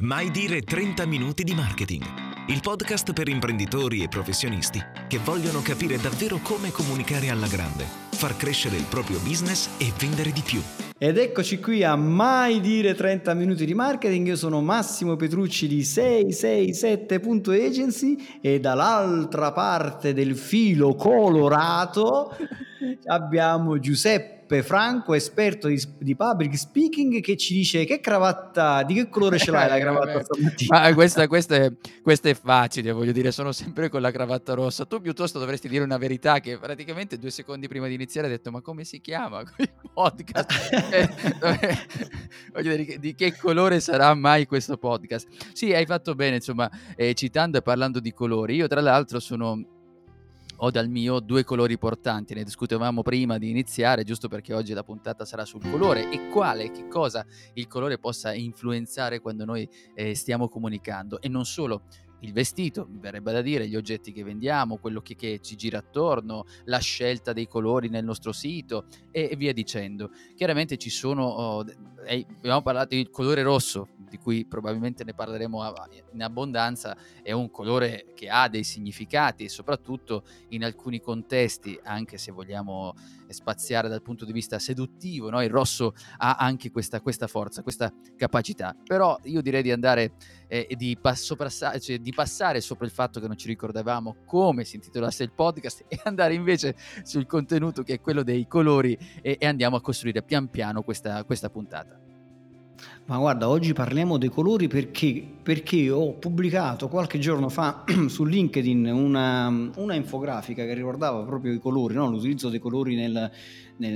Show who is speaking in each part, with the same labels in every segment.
Speaker 1: Mai dire 30 minuti di marketing. Il podcast per imprenditori e professionisti che vogliono capire davvero come comunicare alla grande, far crescere il proprio business e vendere di più.
Speaker 2: Ed eccoci qui a Mai dire 30 minuti di marketing. Io sono Massimo Petrucci di 667.agency e dall'altra parte del filo colorato abbiamo Giuseppe Giuseppe Franco, esperto di, di, public speaking, che ci dice che cravatta, di che colore ce l'hai la cravatta
Speaker 3: stamattina? Ma questa, questa, è, questa, è, facile, voglio dire, sono sempre con la cravatta rossa. Tu piuttosto dovresti dire una verità che praticamente due secondi prima di iniziare hai detto ma come si chiama quel podcast? Eh, voglio dire, di che colore sarà mai questo podcast? Sì, hai fatto bene, insomma, eh, citando e parlando di colori. Io tra l'altro sono ho dal mio due colori portanti, ne discutevamo prima di iniziare, giusto perché oggi la puntata sarà sul colore e quale, che cosa il colore possa influenzare quando noi eh, stiamo comunicando e non solo il vestito, mi verrebbe da dire, gli oggetti che vendiamo, quello che, che, ci gira attorno, la scelta dei colori nel nostro sito e, e via dicendo. Chiaramente ci sono, oh, eh, abbiamo parlato del colore rosso, di cui probabilmente ne parleremo in abbondanza, è un colore che ha dei significati e soprattutto in alcuni contesti, anche se vogliamo spaziare dal punto di vista seduttivo, no? il rosso ha anche questa, questa, forza, questa capacità. Però io direi di andare eh, di, passo, cioè, di passare sopra il fatto che non ci ricordavamo come si intitolasse il podcast e andare invece sul contenuto che è quello dei colori e, e andiamo a costruire pian piano questa, questa puntata.
Speaker 2: Ma guarda, oggi parliamo dei colori perché, perché ho pubblicato qualche giorno fa su LinkedIn una, una, infografica che riguardava proprio i colori, no? l'utilizzo dei colori nel, nel,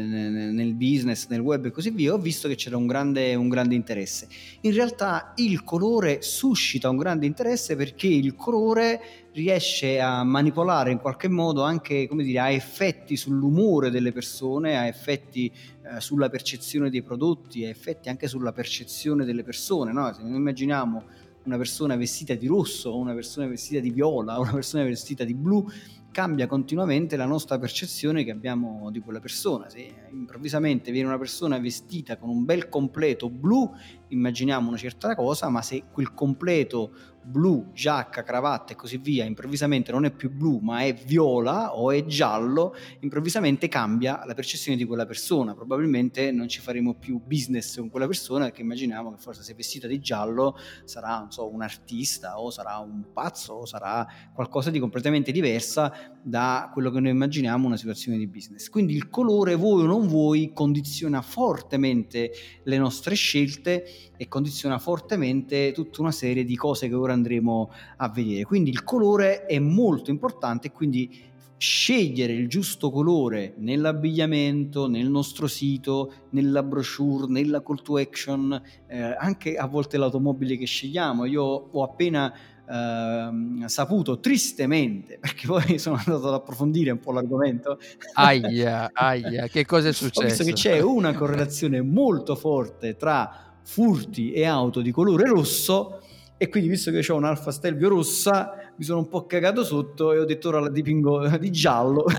Speaker 2: nel, business, nel web e così via, ho visto che c'era un grande, un grande interesse. In realtà il colore suscita un grande interesse perché il colore riesce a manipolare in qualche modo anche, come dire, ha effetti sull'umore delle persone, ha effetti eh, sulla percezione dei prodotti, ha effetti anche sulla percezione delle persone. No? Se noi immaginiamo una persona vestita di rosso, una persona vestita di viola, una persona vestita di blu, cambia continuamente la nostra percezione che abbiamo di quella persona. Se improvvisamente viene una persona vestita con un bel completo blu, immaginiamo una certa cosa, ma se quel completo blu, giacca, cravatta e così via, improvvisamente non è più blu ma è viola o è giallo, improvvisamente cambia la percezione di quella persona. Probabilmente non ci faremo più business con quella persona perché immaginiamo che forse se vestita di giallo sarà so, un artista o sarà un pazzo o sarà qualcosa di completamente diversa da quello che noi immaginiamo una situazione di business. Quindi il colore, voi o non voi, condiziona fortemente le nostre scelte e condiziona fortemente tutta una serie di cose che ora andremo a vedere. Quindi il colore è molto importante quindi scegliere il giusto colore nell'abbigliamento, nel nostro sito, nella brochure, nella call to action, eh, anche a volte l'automobile che scegliamo. Io ho appena Uh, saputo tristemente, perché poi sono andato ad approfondire un po' l'argomento.
Speaker 3: Aia, aia, che cosa è successo? Ho
Speaker 2: visto che c'è una correlazione molto forte tra furti e auto di colore rosso e quindi visto che ho un'Alfa Stelvio rossa mi sono un po' cagato sotto e ho detto ora la dipingo di giallo.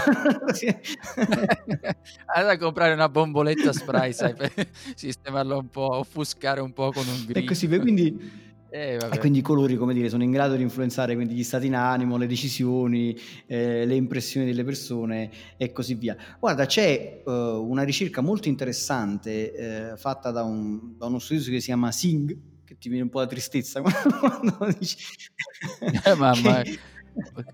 Speaker 3: Allora comprare una bomboletta spray sai per sistemarlo un po' offuscare un po' con un grigio
Speaker 2: e così quindi eh, e quindi i colori, come dire, sono in grado di influenzare quindi gli stati in animo, le decisioni, eh, le impressioni delle persone e così via. Guarda, c'è uh, una ricerca molto interessante eh, fatta da, un, da uno studioso che si chiama Singh, ti viene un po' la tristezza quando dici...
Speaker 3: Eh, mamma,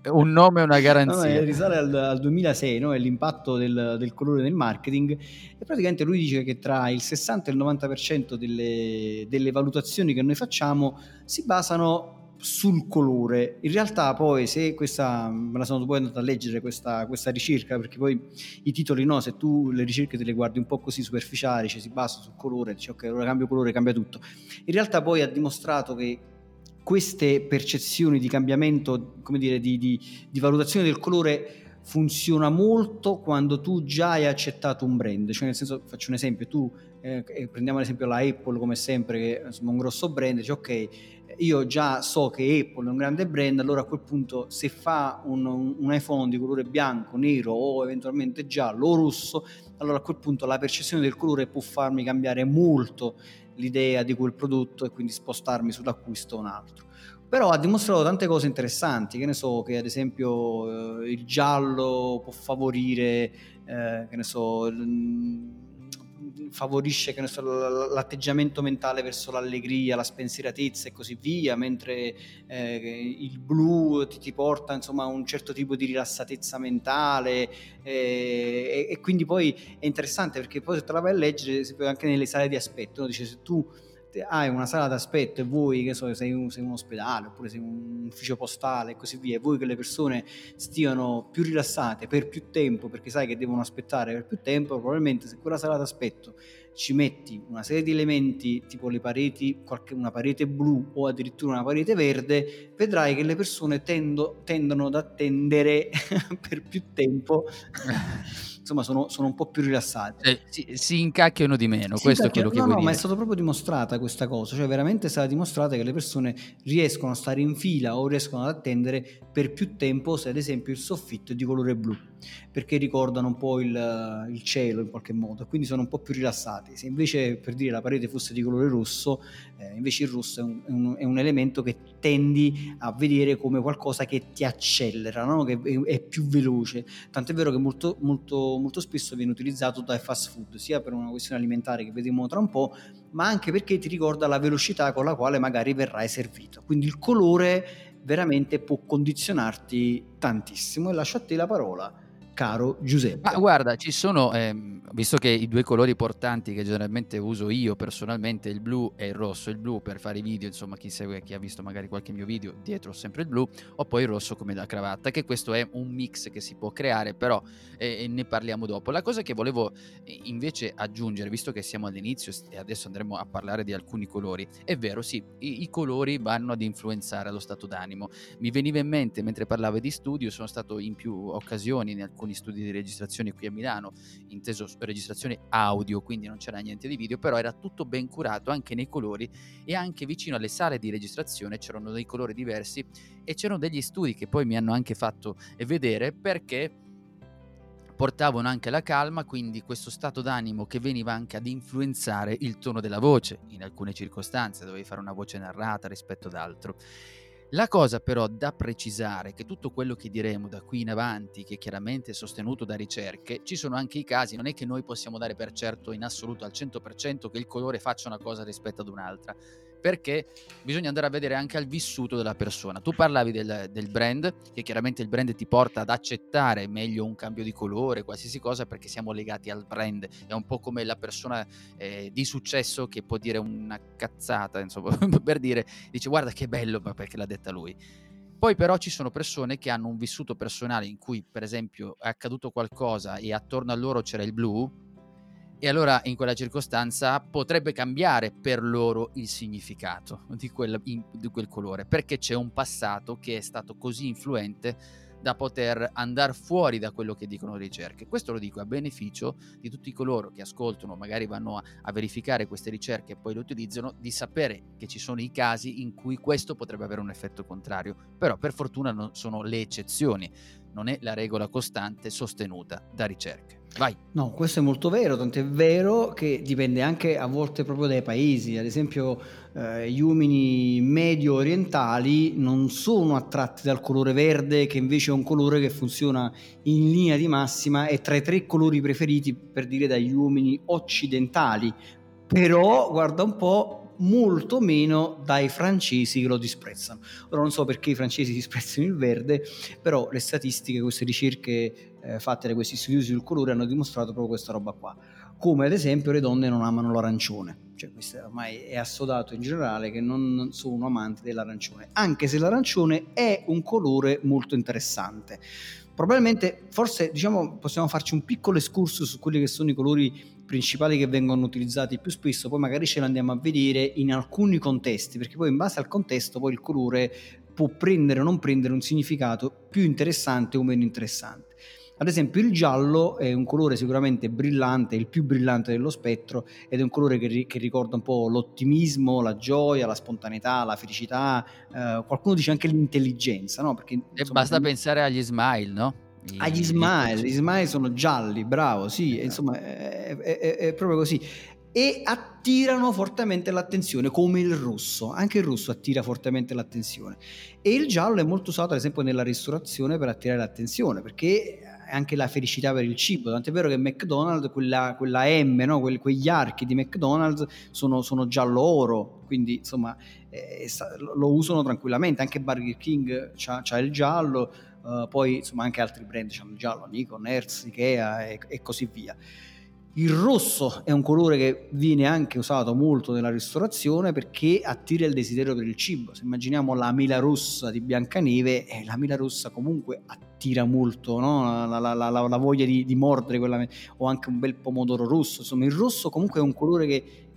Speaker 3: un nome e una garanzia.
Speaker 2: No, risale al, al 2006, no? è l'impatto del, del, colore nel marketing e praticamente lui dice che tra il 60 e il 90% delle, delle valutazioni che noi facciamo si basano sul colore. In realtà poi se questa, me la sono poi andata a leggere questa, questa, ricerca, perché poi i titoli no, se tu le ricerche te le guardi un po' così superficiali, cioè si basa sul colore, dici ok, ora cambio colore, cambia tutto. In realtà poi ha dimostrato che queste percezioni di cambiamento, come dire, di, di, di valutazione del colore funziona molto quando tu già hai accettato un brand, cioè nel senso, faccio un esempio, tu eh, prendiamo l'esempio la Apple come sempre, che è un grosso brand, dici ok, io già so che Apple è un grande brand, allora a quel punto se fa un, un iPhone di colore bianco, nero o eventualmente giallo o rosso, allora a quel punto la percezione del colore può farmi cambiare molto l'idea di quel prodotto e quindi spostarmi sull'acquisto un altro. Però ha dimostrato tante cose interessanti, che ne so, che ad esempio eh, il giallo può favorire, eh, che ne so, favorisce so, l'atteggiamento mentale verso l'allegria, la spensieratezza e così via, mentre eh, il blu ti, ti, porta insomma a un certo tipo di rilassatezza mentale eh, e, e, quindi poi è interessante perché poi se te la vai a leggere anche nelle sale di aspetto, no? dice se tu hai una sala d'aspetto e vuoi che so, sei, un, sei un ospedale oppure sei un ufficio postale e così via, e vuoi che le persone stiano più rilassate per più tempo perché sai che devono aspettare per più tempo, probabilmente se quella sala d'aspetto ci metti una serie di elementi tipo le pareti, qualche, una parete blu o addirittura una parete verde, vedrai che le persone tendo, tendono ad attendere per più tempo insomma sono, sono un po' più rilassati.
Speaker 3: Eh, si, si, incacchiano di meno, si questo è quello che no, vuoi no,
Speaker 2: dire. ma è stato proprio dimostrata questa cosa, cioè veramente è stata dimostrata che le persone riescono a stare in fila o riescono ad attendere per più tempo se ad esempio il soffitto è di colore blu, perché ricordano un po' il, il cielo in qualche modo, quindi sono un po' più rilassati. Se invece per dire la parete fosse di colore rosso, eh, invece il rosso è un, è, un, è un, elemento che tendi a vedere come qualcosa che ti accelera, no? che è, è più veloce, tant'è vero che molto, molto molto spesso viene utilizzato dai fast food, sia per una questione alimentare che vedremo tra un po', ma anche perché ti ricorda la velocità con la quale magari verrai servito. Quindi il colore veramente può condizionarti tantissimo e lascio a te la parola caro Giuseppe.
Speaker 3: Ma guarda, ci sono, ehm, visto che i due colori portanti che generalmente uso io personalmente, il blu e il rosso, il blu per fare i video, insomma chi segue, chi ha visto magari qualche mio video, dietro sempre il blu, o poi il rosso come da cravatta, che questo è un mix che si può creare, però eh, ne parliamo dopo. La cosa che volevo eh, invece aggiungere, visto che siamo all'inizio e adesso andremo a parlare di alcuni colori, è vero, sì, i, i colori vanno ad influenzare lo stato d'animo. Mi veniva in mente mentre parlavo di studio, sono stato in più occasioni in alcuni alcuni studi di registrazione qui a Milano, inteso registrazione audio, quindi non c'era niente di video, però era tutto ben curato anche nei colori e anche vicino alle sale di registrazione c'erano dei colori diversi e c'erano degli studi che poi mi hanno anche fatto vedere perché portavano anche la calma, quindi questo stato d'animo che veniva anche ad influenzare il tono della voce, in alcune circostanze dovevi fare una voce narrata rispetto ad altro. La cosa però da precisare è che tutto quello che diremo da qui in avanti, che chiaramente è sostenuto da ricerche, ci sono anche i casi, non è che noi possiamo dare per certo in assoluto al 100% che il colore faccia una cosa rispetto ad un'altra perché bisogna andare a vedere anche al vissuto della persona. Tu parlavi del, del, brand, che chiaramente il brand ti porta ad accettare meglio un cambio di colore, qualsiasi cosa, perché siamo legati al brand. È un po' come la persona eh, di successo che può dire una cazzata, insomma, per dire, dice guarda che bello, ma perché l'ha detta lui. Poi però ci sono persone che hanno un vissuto personale in cui, per esempio, è accaduto qualcosa e attorno a loro c'era il blu, e allora in quella circostanza potrebbe cambiare per loro il significato di quel, in, di quel colore, perché c'è un passato che è stato così influente da poter andare fuori da quello che dicono le ricerche. Questo lo dico a beneficio di tutti coloro che ascoltano, magari vanno a, a, verificare queste ricerche e poi le utilizzano, di sapere che ci sono i casi in cui questo potrebbe avere un effetto contrario. Però per fortuna non sono le eccezioni, non è la regola costante sostenuta da ricerche. Vai.
Speaker 2: No, questo è molto vero, tant'è vero che dipende anche a volte proprio dai paesi. Ad esempio, eh, gli uomini medio orientali non sono attratti dal colore verde, che invece è un colore che funziona in linea di massima, è tra i tre colori preferiti per dire dagli uomini occidentali. Però, guarda un po', molto meno dai francesi che lo disprezzano. Ora non so perché i francesi disprezzano il verde, però le statistiche, queste ricerche eh, fatte da questi studiosi sul colore hanno dimostrato proprio questa roba qua. Come ad esempio le donne non amano l'arancione. Cioè, questo ormai è assodato in generale che non sono amanti dell'arancione, anche se l'arancione è un colore molto interessante. Probabilmente, forse diciamo, possiamo farci un piccolo escurso su quelli che sono i colori principali che vengono utilizzati più spesso, poi magari ce li andiamo a vedere in alcuni contesti, perché poi in base al contesto poi il colore può prendere o non prendere un significato più interessante o meno interessante. Ad esempio il giallo è un colore sicuramente brillante, il più brillante dello spettro ed è un colore che, ri- che ricorda un po' l'ottimismo, la gioia, la spontaneità, la felicità, eh, qualcuno dice anche l'intelligenza, no?
Speaker 3: Perché, insomma, e basta pensare agli smile, no?
Speaker 2: Agli smile, gli smile sono gialli, bravo, sì, esatto. insomma è, è, è, è, proprio così. e attirano fortemente l'attenzione, come il rosso. Anche il rosso attira fortemente l'attenzione. E il giallo è molto usato, ad esempio, nella ristorazione per attirare l'attenzione, perché è anche la felicità per il cibo. Tant'è vero che McDonald's, quella, quella M, no? que- quegli archi di McDonald's sono, sono giallo-oro, quindi insomma eh, lo usano tranquillamente. Anche Burger King ha il giallo, uh, poi insomma anche altri brand hanno il giallo, Nikon, Hertz, Ikea e, e così via. Il rosso è un colore che viene anche usato molto nella ristorazione perché attira il desiderio per il cibo. Se immaginiamo la mela rossa di Biancaneve, eh, la mela rossa comunque attira molto no? la, la, la, la, voglia di, di mordere quella, o anche un bel pomodoro rosso. Insomma, il rosso comunque è un colore che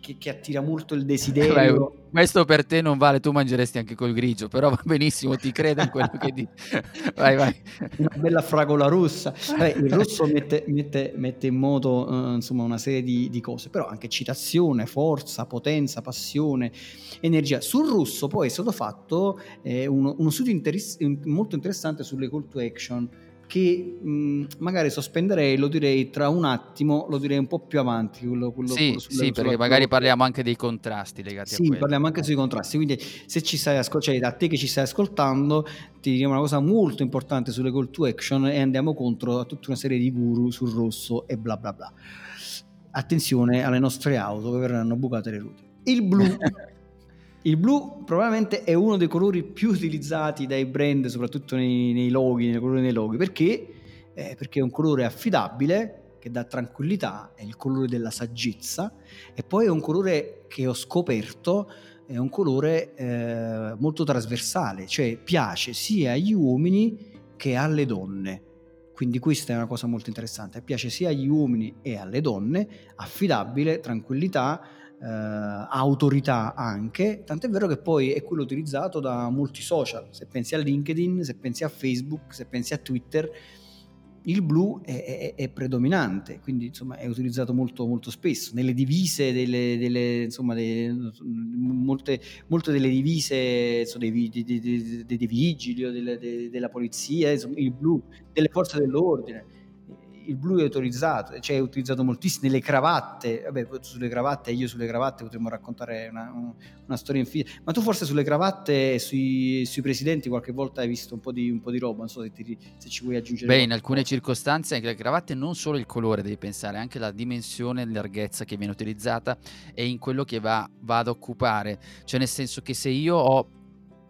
Speaker 2: che, che, attira molto il desiderio. Beh,
Speaker 3: questo per te non vale, tu mangeresti anche col grigio, però va benissimo, ti credo in quello che dici. Vai, vai.
Speaker 2: Una bella fragola rossa. Vabbè, il rosso mette, mette, mette in moto uh, insomma, una serie di, di, cose, però anche citazione, forza, potenza, passione, energia. Sul rosso poi è stato fatto eh, uno, uno, studio interess- molto interessante sulle call to action che mh, magari sospenderei, lo direi tra un attimo, lo direi un po' più avanti. Quello, quello,
Speaker 3: sì, quello sì perché magari parliamo anche dei contrasti legati
Speaker 2: sì,
Speaker 3: a quello.
Speaker 2: Sì, parliamo anche sui contrasti, quindi se ci stai ascoltando, cioè a te che ci stai ascoltando, ti diciamo una cosa molto importante sulle call to action e andiamo contro a tutta una serie di guru sul rosso e bla bla bla. Attenzione alle nostre auto che verranno bucate le ruote. Il blu Il blu probabilmente è uno dei colori più utilizzati dai brand, soprattutto nei, nei loghi, nei colori dei loghi, perché? Eh, perché è un colore affidabile, che dà tranquillità, è il colore della saggezza e poi è un colore che ho scoperto, è un colore eh, molto trasversale, cioè piace sia agli uomini che alle donne. Quindi questa è una cosa molto interessante, piace sia agli uomini e alle donne, affidabile, tranquillità, eh, autorità anche, tant'è vero che poi è quello utilizzato da molti social, se pensi a LinkedIn, se pensi a Facebook, se pensi a Twitter, il blu è, è, è predominante, quindi insomma è utilizzato molto, molto spesso, nelle divise, delle, delle, insomma, delle, molte, molte delle divise insomma, dei, dei, dei, dei, vigili o della polizia, insomma, il blu, delle forze dell'ordine il blu è autorizzato, cioè è utilizzato moltissimo nelle cravatte, vabbè sulle cravatte, io sulle cravatte potremmo raccontare una, una storia infinita, ma tu forse sulle cravatte e sui, sui, presidenti qualche volta hai visto un po' di, un po di roba, non so se, ti, se, ci vuoi aggiungere.
Speaker 3: Beh, in alcune circostanze anche le cravatte non solo il colore devi pensare, anche la dimensione e larghezza che viene utilizzata e in quello che va, va ad occupare, cioè nel senso che se io ho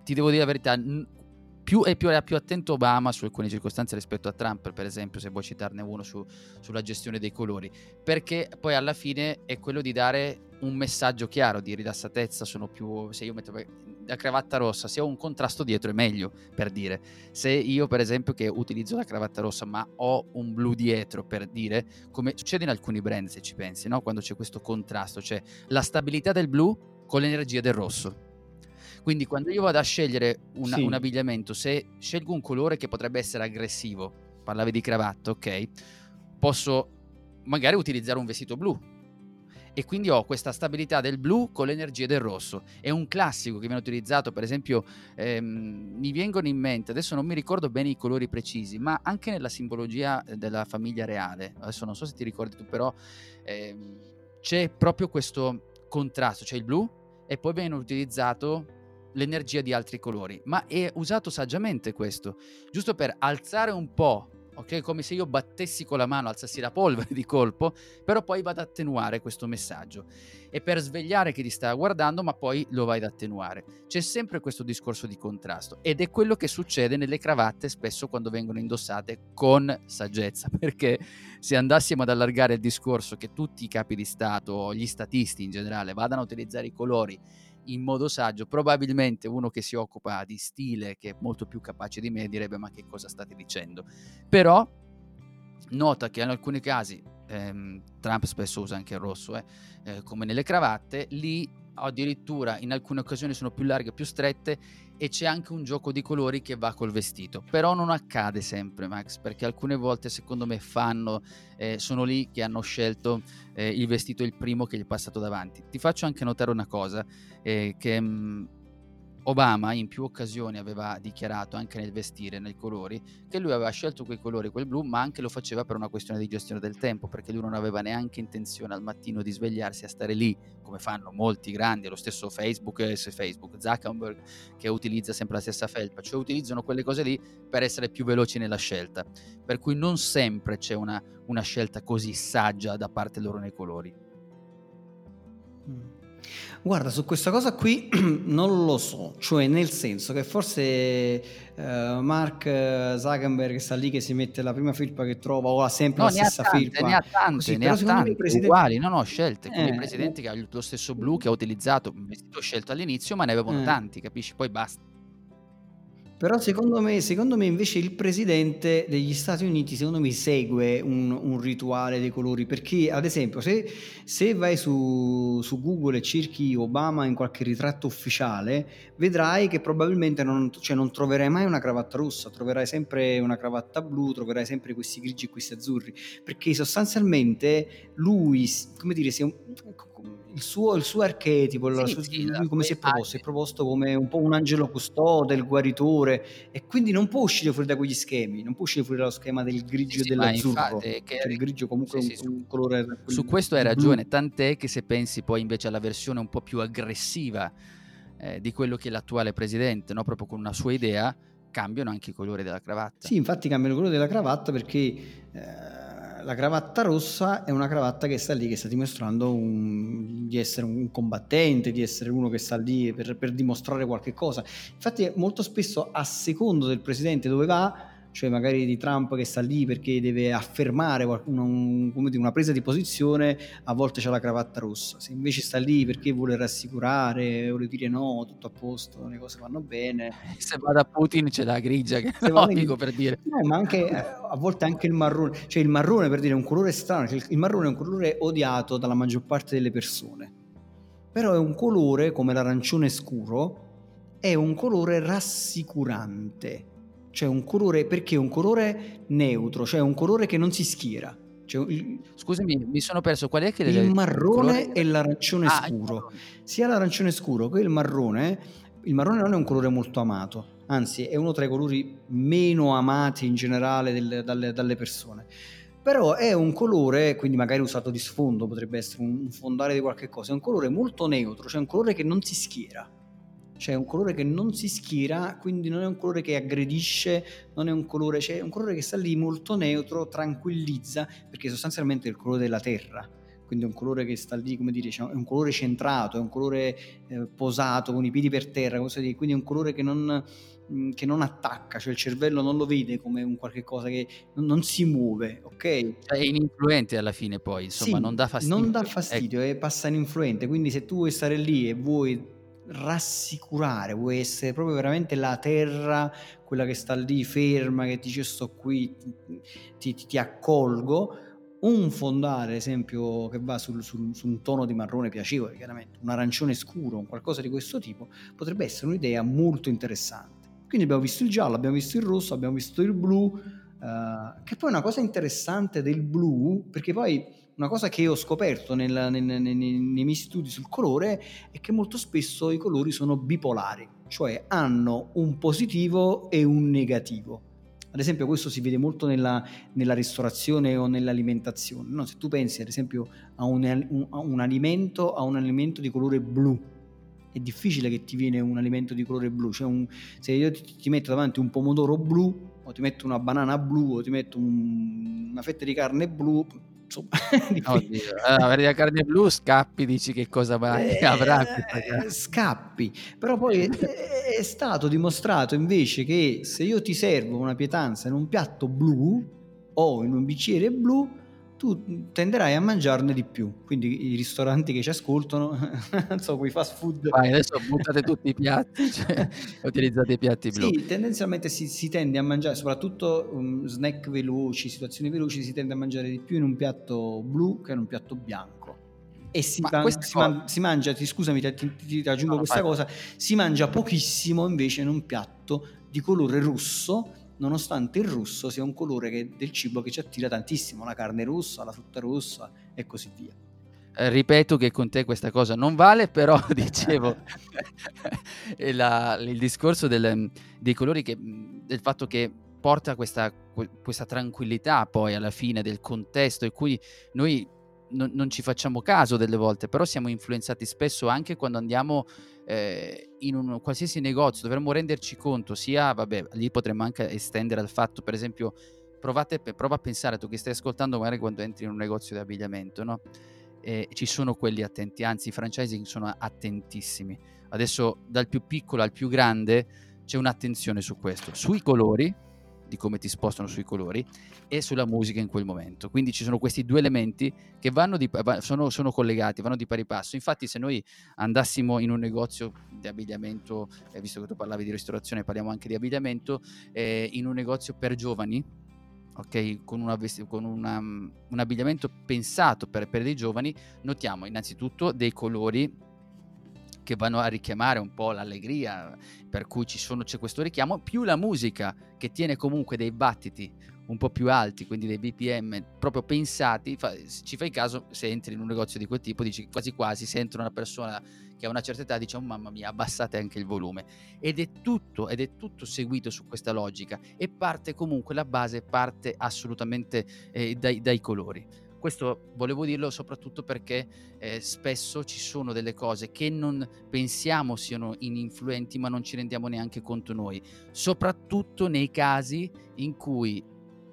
Speaker 3: ti devo dire la verità, più, è più, era più attento Obama su alcune circostanze rispetto a Trump, per esempio, se vuoi citarne uno su, sulla gestione dei colori, perché poi alla fine è quello di dare un messaggio chiaro di rilassatezza, sono più, se io metto la cravatta rossa, se ho un contrasto dietro è meglio, per dire. Se io per esempio che utilizzo la cravatta rossa ma ho un blu dietro, per dire, come succede in alcuni brand se ci pensi, no? quando c'è questo contrasto, cioè la stabilità del blu con l'energia del rosso quindi quando io vado a scegliere una, sì. un abbigliamento, se scelgo un colore che potrebbe essere aggressivo, parlavi di cravatta, ok? Posso magari utilizzare un vestito blu. E quindi ho questa stabilità del blu con l'energia del rosso. È un classico che viene utilizzato, per esempio, ehm, mi vengono in mente, adesso non mi ricordo bene i colori precisi, ma anche nella simbologia eh, della famiglia reale, adesso non so se ti ricordi tu, però ehm, c'è proprio questo contrasto, c'è il blu e poi viene utilizzato l'energia di altri colori, ma è usato saggiamente questo, giusto per alzare un po', ok? Come se io battessi con la mano, alzassi la polvere di colpo, però poi vado ad attenuare questo messaggio. E per svegliare chi ti sta guardando, ma poi lo vai ad attenuare. C'è sempre questo discorso di contrasto ed è quello che succede nelle cravatte spesso quando vengono indossate con saggezza, perché se andassimo ad allargare il discorso che tutti i capi di Stato, gli statisti in generale, vadano a utilizzare i colori in modo saggio, probabilmente uno che si occupa di stile, che è molto più capace di me, direbbe ma che cosa state dicendo? Però nota che in alcuni casi, ehm, Trump spesso usa anche il rosso, eh, eh, come nelle cravatte, lì addirittura in alcune occasioni sono più larghe, più strette e c'è anche un gioco di colori che va col vestito. Però non accade sempre, Max, perché alcune volte secondo me fanno, eh, sono lì che hanno scelto eh, il vestito il primo che gli è passato davanti. Ti faccio anche notare una cosa, eh, che mh, mm, Obama in più occasioni aveva dichiarato anche nel vestire, nei colori, che lui aveva scelto quei colori, quel blu, ma anche lo faceva per una questione di gestione del tempo, perché lui non aveva neanche intenzione al mattino di svegliarsi a stare lì, come fanno molti grandi, lo stesso Facebook, eh, Facebook, Zuckerberg, che utilizza sempre la stessa felpa, cioè utilizzano quelle cose lì per essere più veloci nella scelta, per cui non sempre c'è una, una scelta così saggia da parte loro nei colori.
Speaker 2: Mm. Guarda, su questa cosa qui non lo so, cioè nel senso che forse uh, Mark Zuckerberg sta lì che si mette la prima felpa che trova o ha sempre
Speaker 3: no,
Speaker 2: la stessa
Speaker 3: tante,
Speaker 2: felpa.
Speaker 3: Ne ha tante,
Speaker 2: Così,
Speaker 3: ne ha tante,
Speaker 2: presidente...
Speaker 3: uguali, non ho scelte, come
Speaker 2: eh,
Speaker 3: il presidente che ha lo stesso blu che ha utilizzato, un vestito scelto all'inizio, ma ne avevano
Speaker 2: eh.
Speaker 3: tanti, capisci? Poi basta.
Speaker 2: Però secondo me, secondo me invece il presidente degli Stati Uniti secondo me segue un, un rituale dei colori. Perché ad esempio se, se vai su, su, Google e cerchi Obama in qualche ritratto ufficiale vedrai che probabilmente non, cioè non, troverai mai una cravatta rossa, troverai sempre una cravatta blu, troverai sempre questi grigi e questi azzurri. Perché sostanzialmente lui, come dire, si è un, il suo, il suo archetipo, sì, sua, sì, come si è proposto? Si è proposto come un po' un angelo custode, il guaritore e quindi non può uscire fuori da quegli schemi, non può uscire fuori dallo schema del grigio
Speaker 3: sì,
Speaker 2: e dell'azzurro.
Speaker 3: Infatti, che...
Speaker 2: cioè, il grigio comunque è un, un, colore...
Speaker 3: Su questo hai ragione, tant'è che se pensi poi invece alla versione un po' più aggressiva eh, di quello che è l'attuale presidente, no? proprio con una sua idea, cambiano anche i colori della cravatta.
Speaker 2: Sì, infatti cambiano il colore della cravatta perché... Eh, la cravatta rossa è una cravatta che sta lì, che sta dimostrando un, di essere un combattente, di essere uno che sta lì per, per dimostrare qualche cosa. Infatti molto spesso a secondo del presidente dove va cioè magari di Trump che sta lì perché deve affermare una, un, dire, una presa di posizione, a volte c'è la cravatta rossa. Se invece sta lì perché vuole rassicurare, vuole dire no, tutto a posto, le cose vanno bene.
Speaker 3: Se va da Putin c'è la grigia, che è logico per dire.
Speaker 2: No, ma anche eh, a volte anche il marrone, cioè il marrone per dire è un colore strano, cioè il marrone è un colore odiato dalla maggior parte delle persone. Però è un colore come l'arancione scuro, è un colore rassicurante cioè un colore, perché un colore neutro, cioè un colore che non si schiera. Cioè,
Speaker 3: Scusami, mi sono perso qual è che
Speaker 2: il marrone e l'arancione ah, scuro. Sia l'arancione scuro che il marrone, il marrone non è un colore molto amato, anzi è uno tra i colori meno amati in generale del, dalle, dalle persone però è un colore, quindi magari usato di sfondo, potrebbe essere un fondale di qualche cosa, è un colore molto neutro, cioè un colore che non si schiera cioè un colore che non si schiera, quindi non è un colore che aggredisce, non è un colore, cioè è un colore che sta lì molto neutro, tranquillizza, perché sostanzialmente è il colore della terra, quindi è un colore che sta lì, come dire, cioè è un colore centrato, è un colore eh, posato, con i piedi per terra, quindi è un colore che non, mm, che non attacca, cioè il cervello non lo vede come un qualche cosa che non, non si muove, ok?
Speaker 3: Cioè, è ininfluente alla fine poi, insomma,
Speaker 2: sì,
Speaker 3: non dà fastidio.
Speaker 2: Non dà fastidio, ecco. passa ininfluente, quindi se tu vuoi stare lì e vuoi rassicurare, vuoi essere proprio veramente la terra, quella che sta lì ferma, che dice sto qui, ti, ti, ti accolgo, un fondale, ad esempio, che va sul, sul, su un tono di marrone piacevole, chiaramente, un arancione scuro, un qualcosa di questo tipo, potrebbe essere un'idea molto interessante. Quindi abbiamo visto il giallo, abbiamo visto il rosso, abbiamo visto il blu, uh, che poi è una cosa interessante del blu, perché poi una cosa che ho scoperto nel, nel, nel, nei miei studi sul colore è che molto spesso i colori sono bipolari, cioè hanno un positivo e un negativo. Ad esempio questo si vede molto nella, nella ristorazione o nell'alimentazione. No? Se tu pensi ad esempio a un, a un, alimento, a un alimento di colore blu, è difficile che ti viene un alimento di colore blu. Cioè un, se io ti, ti, metto davanti un pomodoro blu, o ti metto una banana blu, o ti metto un, una fetta di carne blu, insomma.
Speaker 3: Oddio. Allora, la carne blu scappi, dici che cosa
Speaker 2: eh, avrà? Eh, scappi, però poi è, stato dimostrato invece che se io ti servo una pietanza in un piatto blu o in un bicchiere blu, tu tenderai a mangiarne di più. Quindi i ristoranti che ci ascoltano, non so, quei fast food.
Speaker 3: Vai, adesso buttate tutti i piatti, cioè, utilizzate i piatti blu.
Speaker 2: Sì, tendenzialmente si, si tende a mangiare, soprattutto um, snack veloci, situazioni veloci, si tende a mangiare di più in un piatto blu che in un piatto bianco. E si, man- si, man- si mangia, ti, scusami, ti, ti, ti aggiungo no, questa vai. cosa, si mangia pochissimo invece in un piatto di colore rosso nonostante il rosso sia un colore che, del cibo che ci attira tantissimo, la carne rossa, la frutta rossa e così via.
Speaker 3: eh, ripeto che con te questa cosa non vale, però dicevo la, il discorso del, dei colori, che, del fatto che porta questa, questa, tranquillità poi alla fine del contesto e cui noi non, non, ci facciamo caso delle volte, però siamo influenzati spesso anche quando andiamo eh, in un qualsiasi negozio, dovremmo renderci conto, sia, vabbè, lì potremmo anche estendere al fatto, per esempio, provate, prova a pensare tu che stai ascoltando magari quando entri in un negozio di abbigliamento, no? eh, ci sono quelli attenti, anzi i franchising sono attentissimi. Adesso dal più piccolo al più grande c'è un'attenzione su questo, sui colori, di come ti spostano sui colori e sulla musica in quel momento. Quindi ci sono questi due elementi che di, sono, sono, collegati, vanno di pari passo. Infatti se noi andassimo in un negozio di abbigliamento, eh, visto che tu parlavi di ristorazione, parliamo anche di abbigliamento, eh, in un negozio per giovani, ok? Con, una, con una, un abbigliamento pensato per, per dei giovani, notiamo innanzitutto dei colori che vanno a richiamare un po' l'allegria, per cui sono, c'è questo richiamo, più la musica che tiene comunque dei battiti un po' più alti, quindi dei BPM proprio pensati, fa, ci fai caso se entri in un negozio di quel tipo, dici quasi quasi se entra una persona che ha una certa età dice oh mamma mia abbassate anche il volume. Ed è tutto ed è tutto seguito su questa logica e parte comunque la base parte assolutamente eh, dai, dai colori questo volevo dirlo soprattutto perché eh, spesso ci sono delle cose che non pensiamo siano ininfluenti ma non ci rendiamo neanche conto noi, soprattutto nei casi in cui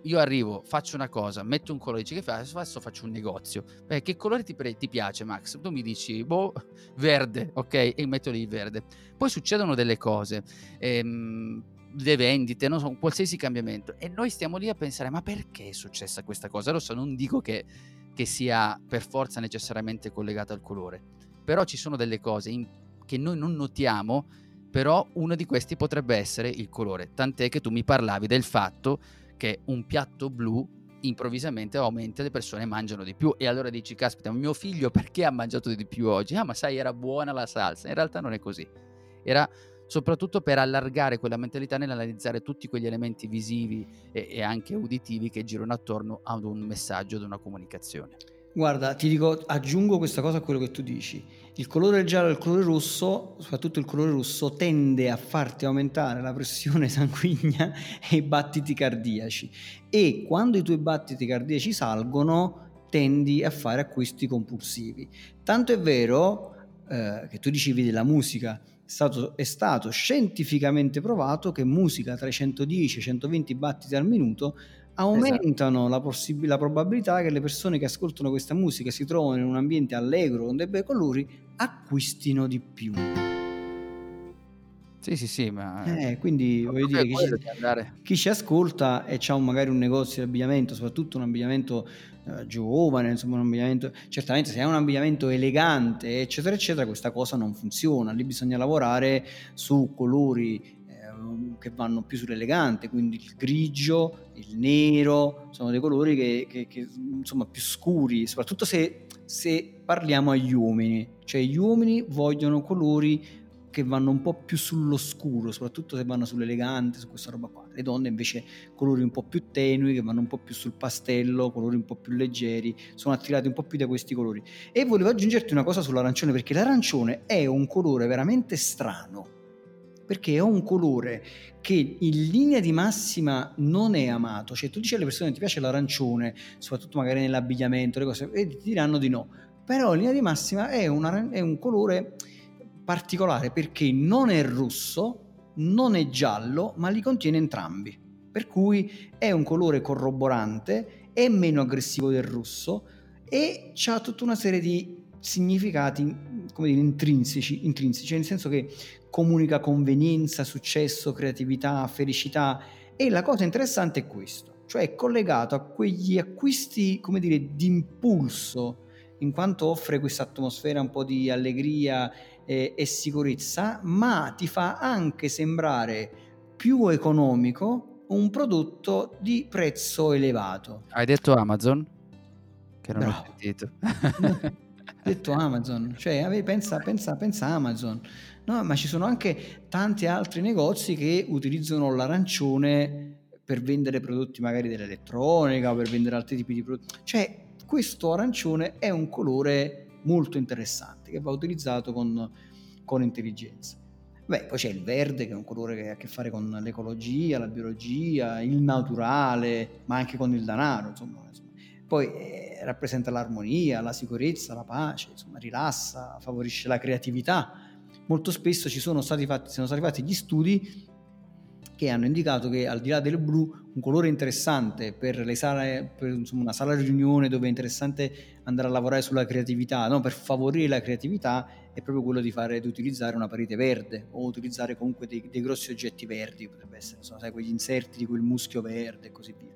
Speaker 3: io arrivo, faccio una cosa, metto un colore, dici che fai? Adesso faccio un negozio. Beh, che colore ti, pre- ti, piace, Max? Tu mi dici, boh, verde, ok? E metto lì il verde. Poi succedono delle cose, ehm, le vendite, non so, qualsiasi cambiamento. E noi stiamo lì a pensare, ma perché è successa questa cosa? Lo non dico che, che sia per forza necessariamente collegata al colore, però ci sono delle cose in, che noi non notiamo, però uno di questi potrebbe essere il colore. Tant'è che tu mi parlavi del fatto che un piatto blu improvvisamente aumenta le persone mangiano di più e allora dici caspita mio figlio perché ha mangiato di più oggi ah ma sai era buona la salsa in realtà non è così era soprattutto per allargare quella mentalità nell'analizzare tutti quegli elementi visivi e, e anche uditivi che girano attorno ad un messaggio, ad una comunicazione
Speaker 2: Guarda, ti dico, aggiungo questa cosa a quello che tu dici. Il colore giallo e il colore rosso, soprattutto il colore rosso, tende a farti aumentare la pressione sanguigna e i battiti cardiaci. E quando i tuoi battiti cardiaci salgono, tendi a fare acquisti compulsivi. Tanto è vero eh, che tu dicevi della musica, stato, è stato scientificamente provato che musica tra i 110 e i 120 battiti al minuto aumentano esatto. la, possib- la, probabilità che le persone che ascoltano questa musica e si trovano in un ambiente allegro con dei bei colori acquistino di più.
Speaker 3: Sì, sì, sì, ma...
Speaker 2: Eh, quindi voglio dire, chi ci, chi ci, ascolta e ha magari un negozio di abbigliamento, soprattutto un abbigliamento eh, giovane, insomma un abbigliamento... Certamente se è un abbigliamento elegante, eccetera, eccetera, questa cosa non funziona. Lì bisogna lavorare su colori che vanno più sull'elegante, quindi il grigio, il nero, sono dei colori che, che, che insomma più scuri, soprattutto se, se parliamo agli uomini, cioè gli uomini vogliono colori che vanno un po' più sullo scuro, soprattutto se vanno sull'elegante, su questa roba qua. Le donne invece colori un po' più tenui, che vanno un po' più sul pastello, colori un po' più leggeri, sono attirati un po' più da questi colori. E volevo aggiungerti una cosa sull'arancione, perché l'arancione è un colore veramente strano perché è un colore che in linea di massima non è amato. Cioè, tu dici alle persone ti piace l'arancione, soprattutto magari nell'abbigliamento, le cose, e ti diranno di no. Però in linea di massima è, una, è un colore particolare perché non è rosso, non è giallo, ma li contiene entrambi. Per cui è un colore corroborante, è meno aggressivo del rosso e ha tutta una serie di significati come dire, intrinseci, intrinseci, nel senso che comunica convenienza, successo, creatività, felicità. E la cosa interessante è questo, cioè è collegato a quegli acquisti, come dire, di impulso, in quanto offre questa atmosfera un po' di allegria e, e sicurezza, ma ti fa anche sembrare più economico un prodotto di prezzo elevato.
Speaker 3: Hai detto Amazon? Che non Bravo. ho sentito.
Speaker 2: detto Amazon, cioè pensa, pensa, pensa Amazon, no, ma ci sono anche tanti altri negozi che utilizzano l'arancione per vendere prodotti magari dell'elettronica o per vendere altri tipi di prodotti, cioè questo arancione è un colore molto interessante che va utilizzato con, con intelligenza. Beh, poi c'è il verde che è un colore che ha a che fare con l'ecologia, la biologia, il naturale, ma anche con il denaro, insomma. insomma. Poi eh, rappresenta l'armonia, la sicurezza, la pace, insomma, rilassa, favorisce la creatività. Molto spesso ci sono stati fatti, sono stati fatti gli studi che hanno indicato che al di là del blu un colore interessante per, le sale, per insomma, una sala riunione dove è interessante andare a lavorare sulla creatività, no? per favorire la creatività è proprio quello di, fare, di utilizzare una parete verde o utilizzare comunque dei, dei grossi oggetti verdi, potrebbe essere insomma, sai, quegli inserti di quel muschio verde e così via.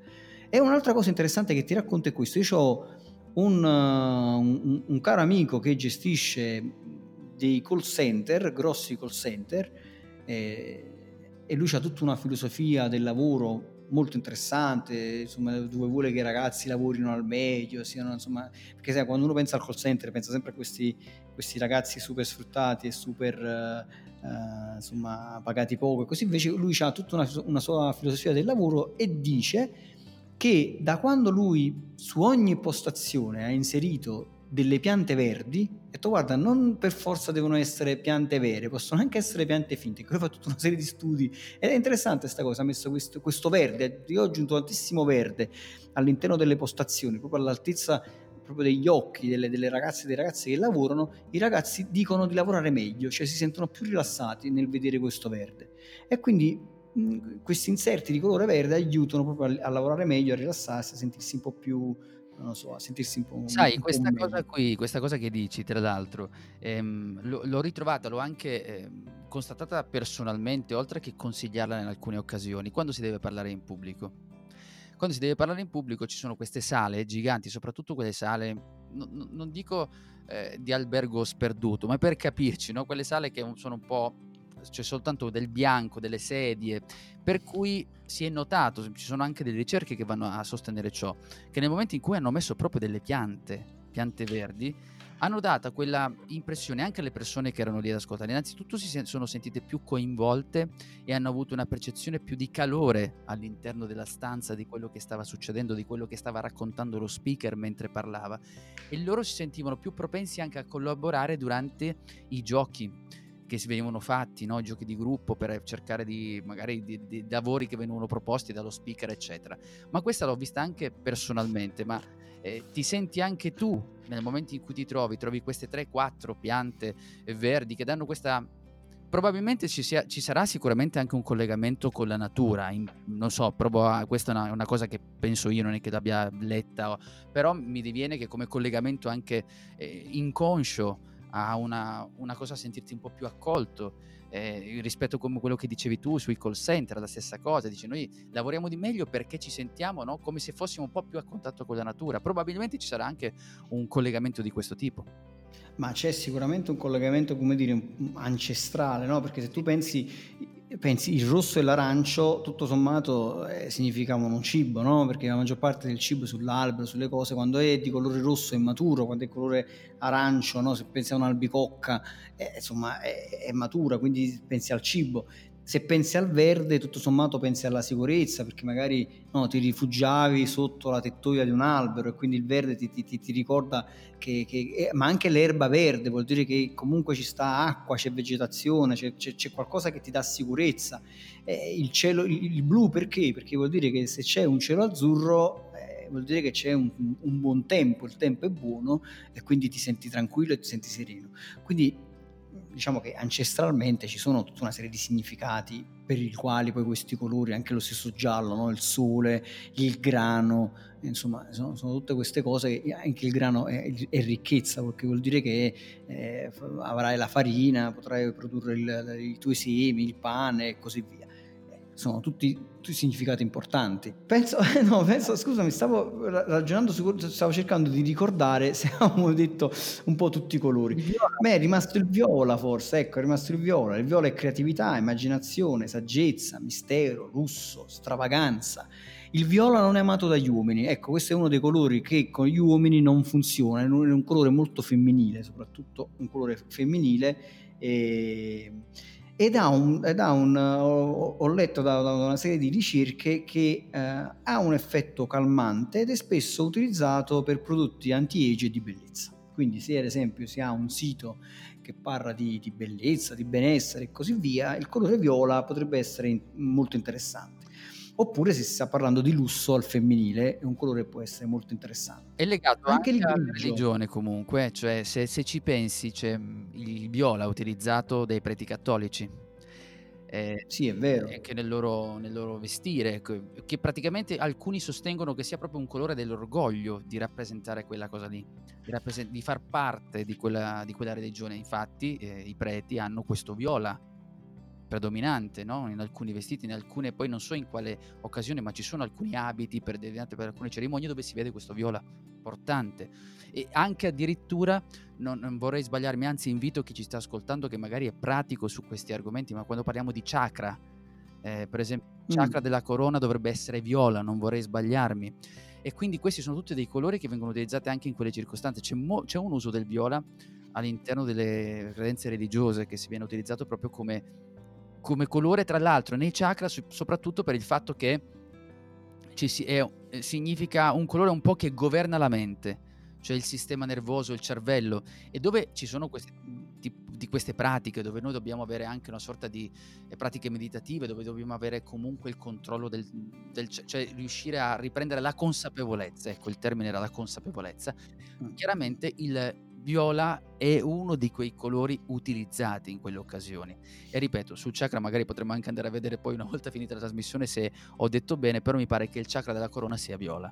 Speaker 2: E un'altra cosa interessante che ti racconto è questo, io ho un, un, un caro amico che gestisce dei call center, grossi call center, eh, e lui ha tutta una filosofia del lavoro molto interessante, insomma, dove vuole che i ragazzi lavorino al meglio, siano, insomma, perché sai, quando uno pensa al call center pensa sempre a questi, questi ragazzi super sfruttati e super uh, insomma, pagati poco e così, invece lui ha tutta una, una sua filosofia del lavoro e dice che da quando lui su ogni postazione ha inserito delle piante verdi, ho detto guarda, non per forza devono essere piante vere, possono anche essere piante finte. Lui ha fatto tutta una serie di studi ed è interessante questa cosa, ha messo questo, questo verde, io ho aggiunto tantissimo verde all'interno delle postazioni, proprio all'altezza proprio degli occhi delle, delle ragazze e dei ragazzi che lavorano, i ragazzi dicono di lavorare meglio, cioè si sentono più rilassati nel vedere questo verde. E quindi mh, questi inserti di colore verde aiutano proprio a, a lavorare meglio, a rilassarsi, a sentirsi un po' più non lo so, a sentirsi un po'.
Speaker 3: Sai,
Speaker 2: un
Speaker 3: questa
Speaker 2: po
Speaker 3: cosa qui, questa cosa che dici, tra l'altro, ehm, l'ho, l'ho ritrovata, l'ho anche ehm, constatata personalmente, oltre che consigliarla in alcune occasioni, quando si deve parlare in pubblico. Quando si deve parlare in pubblico ci sono queste sale giganti, soprattutto quelle sale, no, non dico eh, di albergo sperduto, ma per capirci, no? quelle sale che sono un po' c'è soltanto del bianco, delle sedie, per cui si è notato, ci sono anche delle ricerche che vanno a sostenere ciò, che nel momento in cui hanno messo proprio delle piante, piante verdi, hanno dato quella impressione anche alle persone che erano lì ad ascoltare. Innanzitutto si sono sentite più coinvolte e hanno avuto una percezione più di calore all'interno della stanza di quello che stava succedendo, di quello che stava raccontando lo speaker mentre parlava e loro si sentivano più propensi anche a collaborare durante i giochi che si venivano fatti, no? giochi di gruppo per cercare di magari di, di, lavori che venivano proposti dallo speaker, eccetera. Ma questa l'ho vista anche personalmente, ma eh, ti senti anche tu nel momento in cui ti trovi, trovi queste 3-4 piante verdi che danno questa probabilmente ci, sia, ci, sarà sicuramente anche un collegamento con la natura. In, non so, provo a, questa è una, una, cosa che penso io, non è che l'abbia letta, però mi diviene che come collegamento anche eh, inconscio a una, una cosa a sentirti un po' più accolto. Eh, rispetto a quello che dicevi tu sui call center, la stessa cosa, dici noi lavoriamo di meglio perché ci sentiamo no? come se fossimo un po' più a contatto con la natura, probabilmente ci sarà anche un collegamento di questo tipo.
Speaker 2: Ma c'è sicuramente un collegamento, come dire, ancestrale, no? Perché se tu pensi pensi il rosso e l'arancio tutto sommato eh, significavano un cibo, no? Perché la maggior parte del cibo sull'albero, sulle cose, quando è di colore rosso è maturo, quando è colore arancio, no? Se pensi a un'albicocca, eh, insomma è, è matura, quindi pensi al cibo se pensi al verde, tutto sommato pensi alla sicurezza, perché magari no, ti rifugiavi sotto la tettoia di un albero e quindi il verde ti, ti, ti ricorda che, che eh, ma anche l'erba verde vuol dire che comunque ci sta acqua, c'è vegetazione, c'è, c'è, c'è qualcosa che ti dà sicurezza. Eh, il, cielo, il, il, blu perché? Perché vuol dire che se c'è un cielo azzurro eh, vuol dire che c'è un, un buon tempo, il tempo è buono e quindi ti senti tranquillo e ti senti sereno. Quindi diciamo che ancestralmente ci sono tutta una serie di significati per i quali poi questi colori, anche lo stesso giallo, no? il sole, il grano, insomma sono, sono, tutte queste cose, anche il grano è, è ricchezza perché vuol dire che eh, avrai la farina, potrai produrre il, i tuoi semi, il pane e così via sono tutti, tutti significati importanti. Penso, no, penso, scusami, stavo ragionando su, stavo cercando di ricordare se avevamo detto un po' tutti i colori. Beh, è rimasto il viola forse, ecco, è rimasto il viola. Il viola è creatività, immaginazione, saggezza, mistero, lusso, stravaganza. Il viola non è amato dagli uomini, ecco, questo è uno dei colori che con gli uomini non funziona, è un colore molto femminile, soprattutto un colore femminile. E ed ha un, ed ha un ho, letto da, da, una serie di ricerche che eh, ha un effetto calmante ed è spesso utilizzato per prodotti anti-age e di bellezza. Quindi se ad esempio si ha un sito che parla di, di bellezza, di benessere e così via, il colore viola potrebbe essere in, molto interessante. Oppure se si sta parlando di lusso al femminile, un colore può essere molto interessante.
Speaker 3: È legato anche, anche alla religione comunque, cioè se, se ci pensi, c'è il viola utilizzato dai preti cattolici
Speaker 2: eh, sì, è vero.
Speaker 3: Anche nel loro, nel loro vestire, che praticamente alcuni sostengono che sia proprio un colore dell'orgoglio di rappresentare quella cosa lì, di, rappresent- di far parte di quella, di quella religione. Infatti eh, i preti hanno questo viola predominante no? in alcuni vestiti, in alcune, poi non so in quale occasione, ma ci sono alcuni abiti per, per alcune cerimonie dove si vede questo viola portante e anche addirittura, non, non, vorrei sbagliarmi, anzi invito chi ci sta ascoltando che magari è pratico su questi argomenti, ma quando parliamo di chakra, eh, per esempio, il chakra mm. della corona dovrebbe essere viola, non vorrei sbagliarmi. E quindi questi sono tutti dei colori che vengono utilizzati anche in quelle circostanze. C'è, mo- c'è un uso del viola all'interno delle credenze religiose che si viene utilizzato proprio come, come colore, tra l'altro nei chakra, soprattutto per il fatto che ci si, è, significa un colore un po' che governa la mente cioè il sistema nervoso, il cervello, e dove ci sono queste, di, di queste pratiche, dove noi dobbiamo avere anche una sorta di eh, pratiche meditative, dove dobbiamo avere comunque il controllo del, del cioè riuscire a riprendere la consapevolezza, ecco il termine era la consapevolezza, mm. chiaramente il viola è uno di quei colori utilizzati in quelle occasioni. E ripeto, sul chakra magari potremmo anche andare a vedere poi una volta finita la trasmissione se ho detto bene, però mi pare che il chakra della corona sia viola.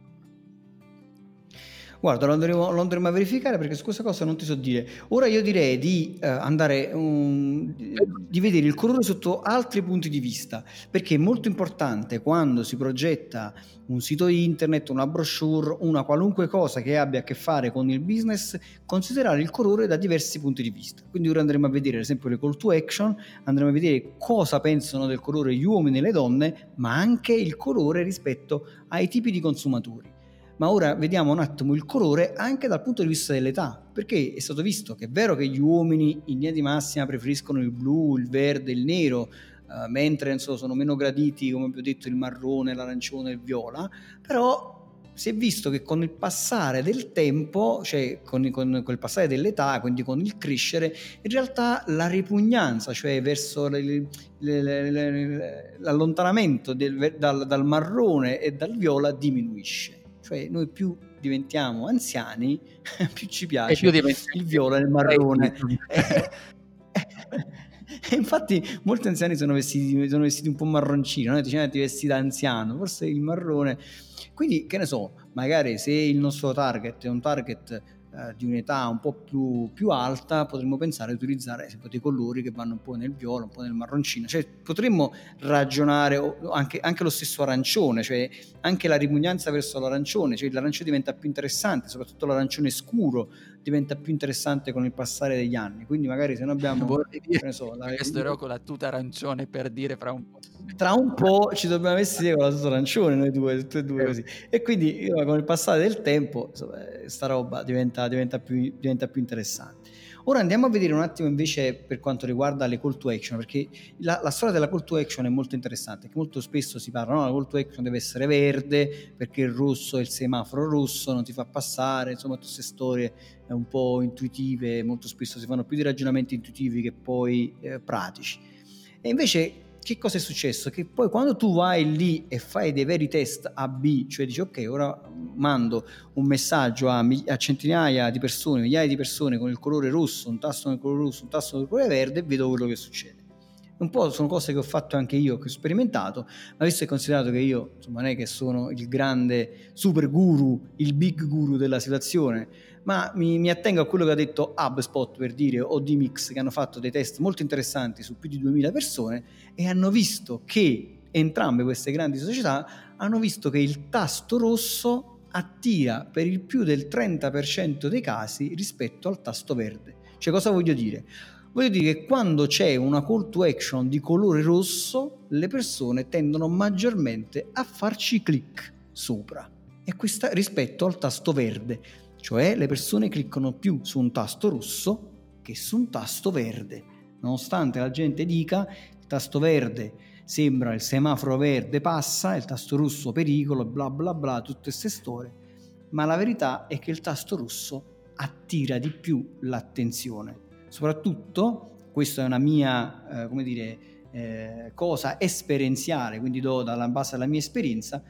Speaker 2: Guarda, lo andremo, lo andremo, a verificare perché su questa cosa non ti so dire. Ora io direi di uh, andare um, di vedere il colore sotto altri punti di vista, perché è molto importante quando si progetta un sito internet, una brochure, una qualunque cosa che abbia a che fare con il business, considerare il colore da diversi punti di vista. Quindi ora andremo a vedere ad esempio le call to action, andremo a vedere cosa pensano del colore gli uomini e le donne, ma anche il colore rispetto ai tipi di consumatori ma ora vediamo un attimo il colore anche dal punto di vista dell'età, perché è stato visto che è vero che gli uomini in linea di massima preferiscono il blu, il verde, il nero, uh, mentre insomma, sono meno graditi, come vi ho detto, il marrone, l'arancione il viola, però si è visto che con il passare del tempo, cioè con, con, con, il passare dell'età, quindi con il crescere, in realtà la ripugnanza, cioè verso le, le, le, l'allontanamento del, dal, dal marrone e dal viola diminuisce. Cioè noi più diventiamo anziani, più ci piace più il viola e il marrone. E infatti molti anziani sono vestiti, sono vestiti un po' marroncini, no? Dice, ti vesti da anziano, forse il marrone. Quindi, che ne so, magari se il nostro target è un target eh, di un'età un po' più, più, alta potremmo pensare di utilizzare esempio, dei colori che vanno un po' nel viola, un po' nel marroncino, cioè potremmo ragionare anche, anche lo stesso arancione, cioè anche la ripugnanza verso l'arancione, cioè l'arancione diventa più interessante, soprattutto l'arancione scuro diventa più interessante con il passare degli anni, quindi magari se noi abbiamo...
Speaker 3: Vorrei dire, so, la... resterò con la tuta arancione per dire fra un po'.
Speaker 2: Tra un po' ci dobbiamo vestire con la tuta arancione noi due, tutte e due così. E quindi con il passare del tempo, insomma, sta roba diventa diventa, più, diventa più interessante. Ora andiamo a vedere un attimo invece per quanto riguarda le call to action, perché la, la storia della call to action è molto interessante, molto spesso si parla, no, la call to action deve essere verde perché il rosso è il semaforo rosso, non ti fa passare, insomma tutte queste storie un po' intuitive, molto spesso si fanno più di ragionamenti intuitivi che poi eh, pratici. E invece che cosa è successo? Che poi quando tu vai lì e fai dei veri test A-B, cioè dici ok, ora mando un messaggio a, a, centinaia di persone, migliaia di persone con il colore rosso, un tasto nel colore rosso, un tasto nel colore verde e vedo quello che succede. Un po' sono cose che ho fatto anche io, che ho sperimentato, ma visto e considerato che io insomma, non è che sono il grande super guru, il big guru della situazione, ma mi, mi, attengo a quello che ha detto HubSpot per dire o D-Mix che hanno fatto dei test molto interessanti su più di 2000 persone e hanno visto che entrambe queste grandi società hanno visto che il tasto rosso attira per il più del 30% dei casi rispetto al tasto verde. Cioè cosa voglio dire? Voglio dire che quando c'è una call to action di colore rosso, le persone tendono maggiormente a farci click sopra e questa rispetto al tasto verde. Cioè le persone cliccano più su un tasto rosso che su un tasto verde. Nonostante la gente dica il tasto verde sembra il semaforo verde passa, il tasto rosso pericolo, bla bla bla, tutte queste storie, ma la verità è che il tasto rosso attira di più l'attenzione. Soprattutto, questa è una mia, eh, come dire, eh, cosa esperienziale, quindi do dalla base della mia esperienza,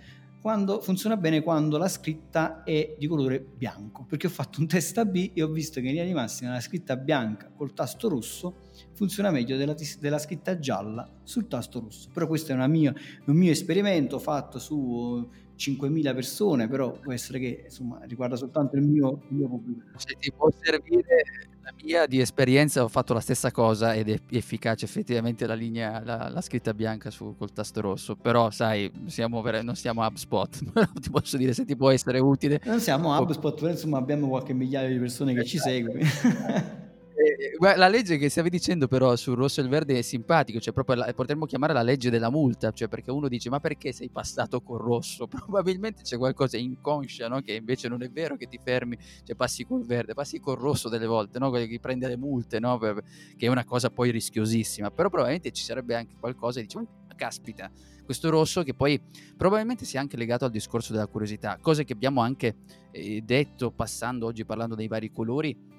Speaker 2: quando funziona bene quando la scritta è di colore bianco, perché ho fatto un test AB e ho visto che in linea di massima la scritta bianca col tasto rosso funziona meglio della, della scritta gialla sul tasto rosso. Però questo è mia, un mio esperimento fatto su 5.000 persone, però può essere che insomma riguarda soltanto il mio, il mio pubblico.
Speaker 3: Se ti può servire la mia di esperienza, ho fatto la stessa cosa ed è efficace effettivamente la linea, la, la scritta bianca su, col tasto rosso, però sai, siamo, non siamo HubSpot, però ti posso dire se ti può essere utile.
Speaker 2: Non siamo HubSpot, però insomma abbiamo qualche migliaio di persone che esatto. ci segue.
Speaker 3: Eh, la legge che stavi dicendo però sul rosso e il verde è simpatico, cioè proprio la, potremmo chiamare la legge della multa, cioè perché uno dice ma perché sei passato col rosso? Probabilmente c'è qualcosa inconscia, no? che invece non è vero che ti fermi, cioè passi col verde, passi col rosso delle volte, no? che prende le multe, no? che è una cosa poi rischiosissima, però probabilmente ci sarebbe anche qualcosa e dici ma caspita, questo rosso che poi probabilmente sia anche legato al discorso della curiosità, cose che abbiamo anche eh, detto passando oggi parlando dei vari colori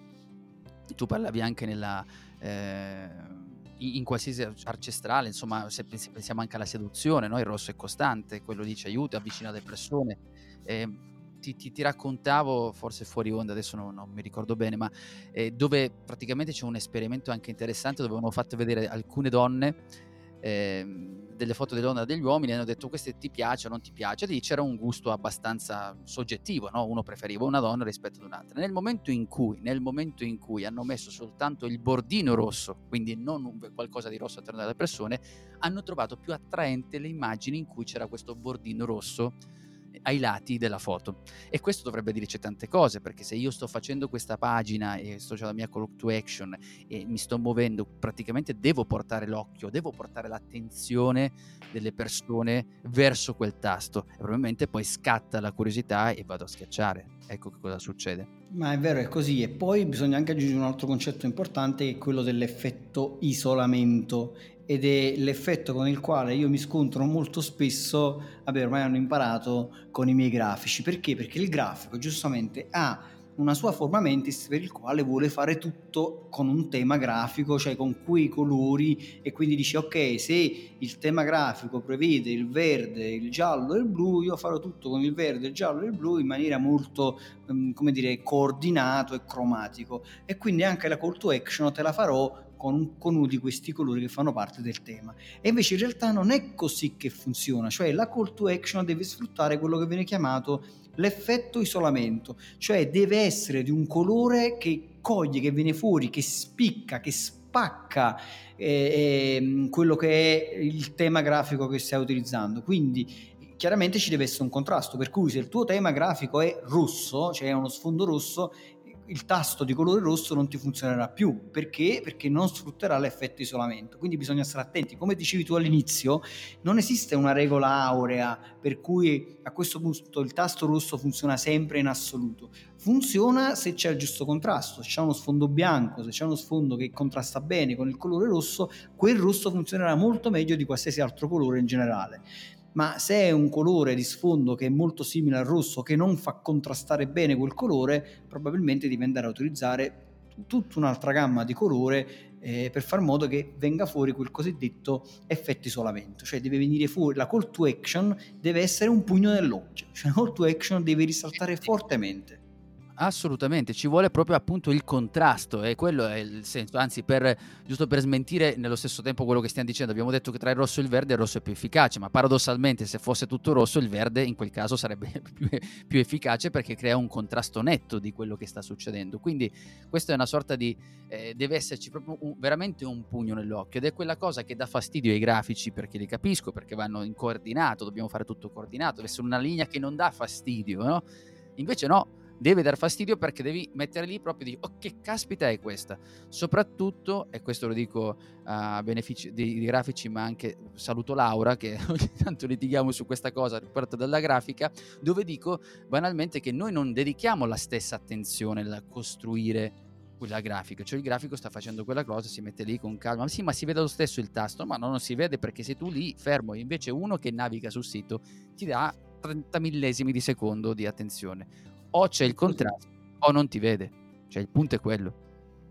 Speaker 3: tu parlavi anche nella... Eh, in qualsiasi arcestrale, insomma, se pensiamo anche alla seduzione, no? il rosso è costante, quello lì ci aiuta, avvicina le persone. Eh, ti, ti, ti, raccontavo, forse fuori onda, adesso non, non mi ricordo bene, ma eh, dove praticamente c'è un esperimento anche interessante dove hanno fatto vedere alcune donne eh, delle foto e degli uomini hanno detto queste ti piace o non ti piace, lì c'era un gusto abbastanza soggettivo, no? uno preferiva una donna rispetto ad un'altra. Nel momento in cui, nel momento in cui hanno messo soltanto il bordino rosso, quindi non qualcosa di rosso attorno alle persone, hanno trovato più attraente le immagini in cui c'era questo bordino rosso ai lati della foto. E questo dovrebbe dirci tante cose, perché se io sto facendo questa pagina e sto facendo la mia call to action e mi sto muovendo, praticamente devo portare l'occhio, devo portare l'attenzione delle persone verso quel tasto e probabilmente poi scatta la curiosità e vado a schiacciare. Ecco che cosa succede.
Speaker 2: Ma è vero, è così. E poi bisogna anche aggiungere un altro concetto importante che è quello dell'effetto isolamento ed è l'effetto con il quale io mi scontro molto spesso, vabbè ormai hanno imparato con i miei grafici, perché? Perché il grafico giustamente ha una sua forma mentis per il quale vuole fare tutto con un tema grafico, cioè con quei colori e quindi dice ok se il tema grafico prevede il verde, il giallo e il blu, io farò tutto con il verde, il giallo e il blu in maniera molto come dire coordinato e cromatico e quindi anche la call to action te la farò con, uno di questi colori che fanno parte del tema. E invece in realtà non è così che funziona, cioè la call to action deve sfruttare quello che viene chiamato l'effetto isolamento, cioè deve essere di un colore che coglie, che viene fuori, che spicca, che spacca eh, eh, quello che è il tema grafico che stai utilizzando. Quindi chiaramente ci deve essere un contrasto, per cui se il tuo tema grafico è rosso, cioè uno sfondo rosso, il tasto di colore rosso non ti funzionerà più perché? Perché non sfrutterà l'effetto isolamento. Quindi bisogna stare attenti. Come dicevi tu all'inizio, non esiste una regola aurea per cui a questo punto il tasto rosso funziona sempre in assoluto. Funziona se c'è il giusto contrasto, se c'è uno sfondo bianco, se c'è uno sfondo che contrasta bene con il colore rosso, quel rosso funzionerà molto meglio di qualsiasi altro colore in generale ma se è un colore di sfondo che è molto simile al rosso, che non fa contrastare bene quel colore, probabilmente devi andare a utilizzare tutta un'altra gamma di colore eh, per far modo che venga fuori quel cosiddetto effetto isolamento, cioè deve venire fuori la call to action deve essere un pugno nell'occhio, cioè la call to action deve risaltare fortemente.
Speaker 3: Assolutamente, ci vuole proprio appunto il contrasto e quello è il senso, anzi per, giusto per smentire nello stesso tempo quello che stiamo dicendo, abbiamo detto che tra il rosso e il verde il rosso è più efficace, ma paradossalmente se fosse tutto rosso il verde in quel caso sarebbe più, più efficace perché crea un contrasto netto di quello che sta succedendo, quindi questa è una sorta di, eh, deve esserci proprio un, veramente un pugno nell'occhio ed è quella cosa che dà fastidio ai grafici perché li capisco, perché vanno in coordinato, dobbiamo fare tutto coordinato, deve essere una linea che non dà fastidio, no? Invece no, deve dar fastidio perché devi mettere lì proprio di oh che caspita è questa? Soprattutto e questo lo dico a beneficio dei, dei grafici ma anche saluto Laura che ogni tanto litighiamo su questa cosa riportata dalla grafica dove dico banalmente che noi non dedichiamo la stessa attenzione a costruire quella grafica, cioè il grafico sta facendo quella cosa, si mette lì con calma, sì ma si vede lo stesso il tasto, ma no, non si vede perché sei tu lì fermo, invece uno che naviga sul sito ti dà 30 millesimi di secondo di attenzione o c'è il contrasto o non ti vede. Cioè il punto è quello.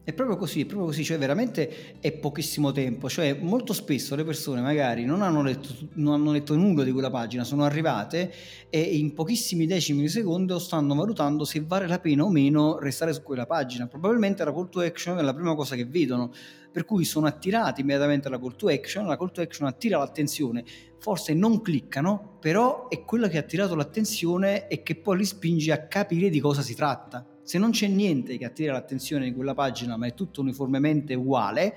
Speaker 2: È proprio così, è proprio così, cioè veramente è pochissimo tempo, cioè molto spesso le persone magari non hanno letto, non hanno letto nulla di quella pagina, sono arrivate e in pochissimi decimi di secondo stanno valutando se vale la pena o meno restare su quella pagina. Probabilmente la call to action è la prima cosa che vedono, per cui sono attirati immediatamente alla call to action, la call to action attira l'attenzione, forse non cliccano, però è quella che ha attirato l'attenzione e che poi li spinge a capire di cosa si tratta se non c'è niente che attira l'attenzione di quella pagina, ma è tutto uniformemente uguale,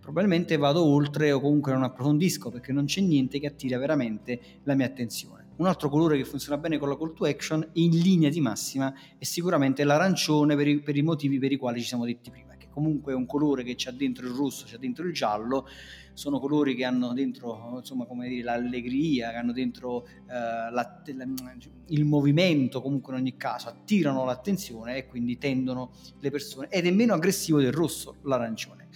Speaker 2: probabilmente vado oltre o comunque non approfondisco perché non c'è niente che attira veramente la mia attenzione. Un altro colore che funziona bene con la call to action in linea di massima è sicuramente l'arancione per i, per i motivi per i quali ci siamo detti prima comunque è un colore che c'è dentro il rosso, c'è dentro il giallo, sono colori che hanno dentro insomma come dire l'allegria, che hanno dentro eh, la, la, il movimento comunque in ogni caso, attirano l'attenzione e quindi tendono le persone ed è meno aggressivo del rosso l'arancione.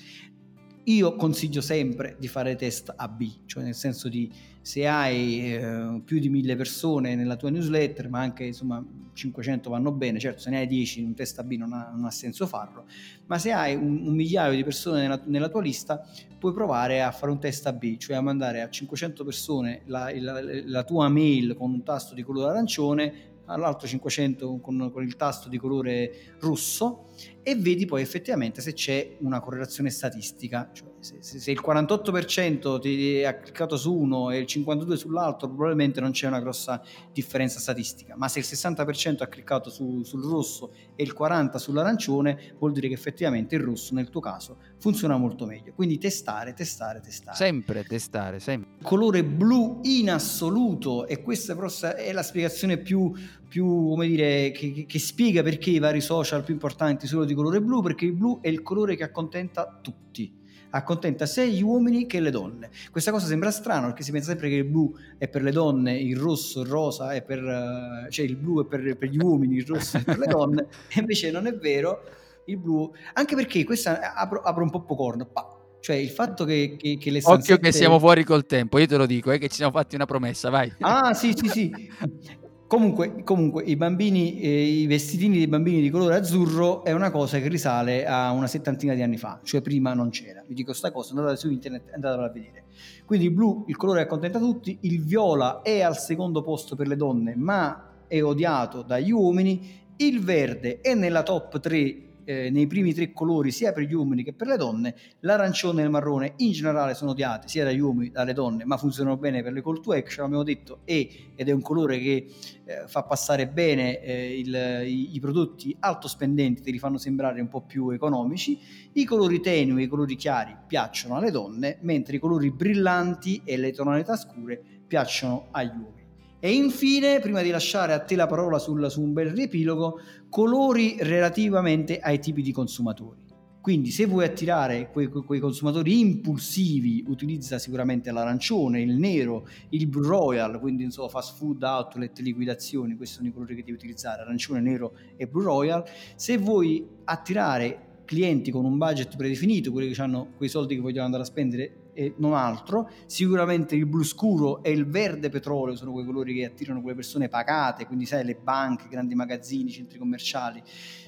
Speaker 2: Io consiglio sempre di fare test AB, cioè nel senso di se hai eh, più di mille persone nella tua newsletter, ma anche insomma 500 vanno bene, certo se ne hai 10 un test AB non ha, non ha senso farlo, ma se hai un, un migliaio di persone nella, nella, tua lista puoi provare a fare un test AB, cioè a mandare a 500 persone la, la, la tua mail con un tasto di colore arancione all'altro 500 con, con, il tasto di colore rosso e vedi poi effettivamente se c'è una correlazione statistica, cioè se, se, il 48% ti ha cliccato su uno e il 52% sull'altro probabilmente non c'è una grossa differenza statistica, ma se il 60% ha cliccato su, sul rosso e il 40% sull'arancione vuol dire che effettivamente il rosso nel tuo caso funziona molto meglio, quindi testare, testare, testare.
Speaker 3: Sempre testare, sempre.
Speaker 2: Colore blu in assoluto e questa è la spiegazione più più come dire, che, che, spiega perché i vari social più importanti sono di colore blu, perché il blu è il colore che accontenta tutti. Accontenta sia gli uomini che le donne. Questa cosa sembra strana perché si pensa sempre che il blu è per le donne, il rosso, il rosa è per, eh, cioè il blu è per, per gli uomini, il rosso è per le donne, e invece non è vero. Il blu, anche perché questa apro, apro un po' corno, cioè il fatto che, che, che le
Speaker 3: stanzette... Occhio che siamo fuori col tempo, io te lo dico, eh, che ci siamo fatti una promessa, vai.
Speaker 2: Ah sì sì sì, Comunque, comunque, i bambini, eh, i vestitini dei bambini di colore azzurro è una cosa che risale a una settantina di anni fa, cioè prima non c'era. Vi dico questa cosa, andate su internet e andatevela a vedere. Quindi il blu, il colore che accontenta tutti, il viola è al secondo posto per le donne, ma è odiato dagli uomini, il verde è nella top 3 eh, nei primi tre colori sia per gli uomini che per le donne, l'arancione e il marrone in generale sono odiati sia dagli uomini che dalle donne, ma funzionano bene per le call to action, abbiamo detto, e, ed è un colore che eh, fa passare bene eh, il, i, i, prodotti alto spendenti, te li fanno sembrare un po' più economici, i colori tenui i colori chiari piacciono alle donne, mentre i colori brillanti e le tonalità scure piacciono agli uomini. E infine, prima di lasciare a te la parola sul, su un bel riepilogo, colori relativamente ai tipi di consumatori. Quindi se vuoi attirare quei, quei, consumatori impulsivi, utilizza sicuramente l'arancione, il nero, il Blue Royal, quindi insomma fast food, outlet, liquidazioni, questi sono i colori che devi utilizzare, arancione, nero e Blue Royal. Se vuoi attirare clienti con un budget predefinito, quelli che hanno quei soldi che vogliono andare a spendere e non altro. Sicuramente il blu scuro e il verde petrolio sono quei colori che attirano quelle persone pagate, quindi sai le banche, grandi magazzini, centri commerciali.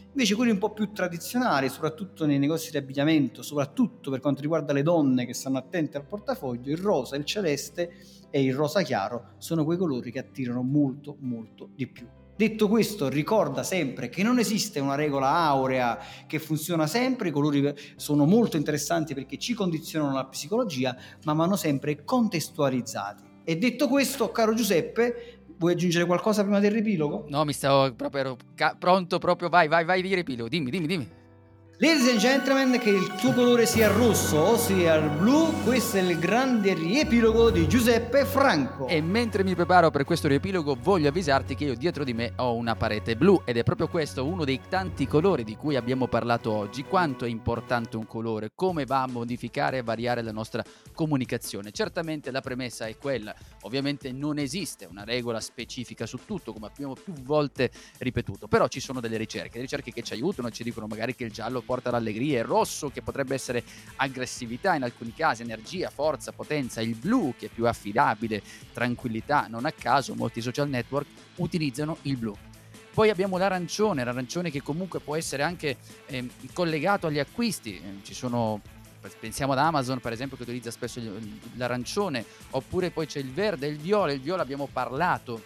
Speaker 2: Invece quelli un po' più tradizionali, soprattutto nei negozi di abbigliamento, soprattutto per quanto riguarda le donne che stanno attente al portafoglio, il rosa, il celeste e il rosa chiaro sono quei colori che attirano molto molto di più. Detto questo, ricorda sempre che non esiste una regola aurea che funziona sempre, i colori sono molto interessanti perché ci condizionano la psicologia, ma vanno sempre contestualizzati. E detto questo, caro Giuseppe, vuoi aggiungere qualcosa prima del riepilogo?
Speaker 3: No, mi stavo proprio pronto, proprio vai, vai, vai di riepilogo, dimmi, dimmi, dimmi.
Speaker 2: Ladies and gentlemen, che il tuo colore sia rosso o sia il blu, questo è il grande riepilogo di Giuseppe Franco.
Speaker 3: E mentre mi preparo per questo riepilogo, voglio avvisarti che io dietro di me ho una parete blu ed è proprio questo uno dei tanti colori di cui abbiamo parlato oggi. Quanto è importante un colore, come va a modificare e variare la nostra comunicazione. Certamente la premessa è quella, ovviamente non esiste una regola specifica su tutto, come abbiamo più volte ripetuto, però ci sono delle ricerche, ricerche che ci aiutano, ci dicono magari che il giallo porta l'allegria, il rosso che potrebbe essere aggressività in alcuni casi, energia, forza, potenza, il blu che è più affidabile, tranquillità, non a caso molti social network utilizzano il blu. Poi abbiamo l'arancione, l'arancione che comunque può essere anche eh, collegato agli acquisti. Eh, ci sono pensiamo ad Amazon per esempio che utilizza spesso l'arancione, oppure poi c'è il verde il viola. Il viola abbiamo parlato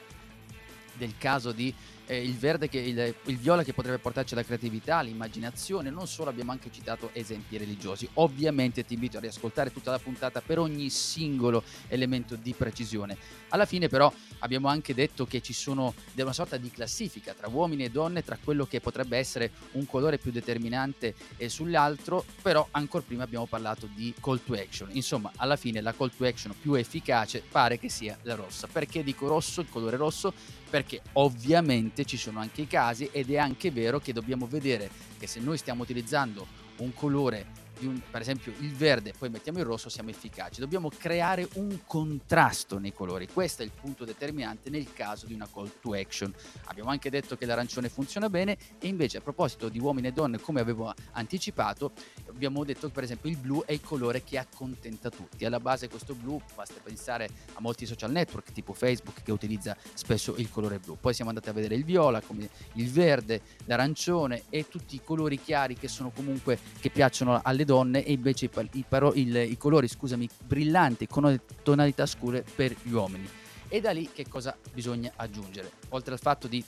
Speaker 3: del caso di eh, il verde, che, il, il, viola che potrebbe portarci alla creatività, all'immaginazione, non solo abbiamo anche citato esempi religiosi. Ovviamente ti invito a riascoltare tutta la puntata per ogni singolo elemento di precisione. Alla fine però abbiamo anche detto che ci sono una sorta di classifica tra uomini e donne, tra quello che potrebbe essere un colore più determinante e sull'altro, però ancora prima abbiamo parlato di call to action. Insomma, alla fine la call to action più efficace pare che sia la rossa. Perché dico rosso, il colore rosso? Perché ovviamente ci sono anche i casi ed è anche vero che dobbiamo vedere che se noi stiamo utilizzando un colore un, per esempio il verde, poi mettiamo il rosso, siamo efficaci. Dobbiamo creare un contrasto nei colori. Questo è il punto determinante nel caso di una call to action. Abbiamo anche detto che l'arancione funziona bene e invece a proposito di uomini e donne, come avevo anticipato, abbiamo detto che per esempio il blu è il colore che accontenta tutti. Alla base questo blu, basta pensare a molti social network tipo Facebook che utilizza spesso il colore blu. Poi siamo andati a vedere il viola, come il verde, l'arancione e tutti i colori chiari che sono comunque che piacciono alle donne donne e invece i, i, paro- il, i colori scusami, brillanti con tonalità scure per gli uomini. E da lì che cosa bisogna aggiungere? Oltre al fatto di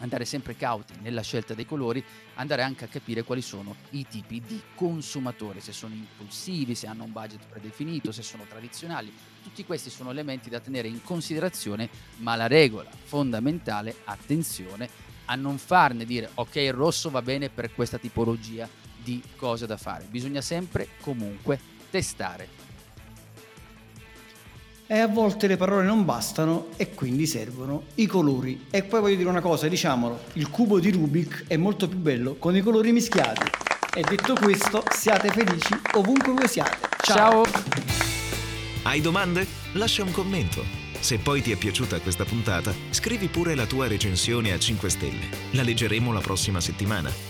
Speaker 3: andare sempre cauti nella scelta dei colori, andare anche a capire quali sono i tipi di consumatori, se sono impulsivi, se hanno un budget predefinito, se sono tradizionali. Tutti questi sono elementi da tenere in considerazione, ma la regola fondamentale, attenzione, a non farne dire ok il rosso va bene per questa tipologia di cose da fare. Bisogna sempre comunque testare.
Speaker 2: E a volte le parole non bastano e quindi servono i colori. E poi voglio dire una cosa, diciamolo, il cubo di Rubik è molto più bello con i colori mischiati. E detto questo, siate felici ovunque voi siate. Ciao! Ciao.
Speaker 1: Hai domande? Lascia un commento. Se poi ti è piaciuta questa puntata, scrivi pure la tua recensione a 5 stelle. La leggeremo la prossima settimana.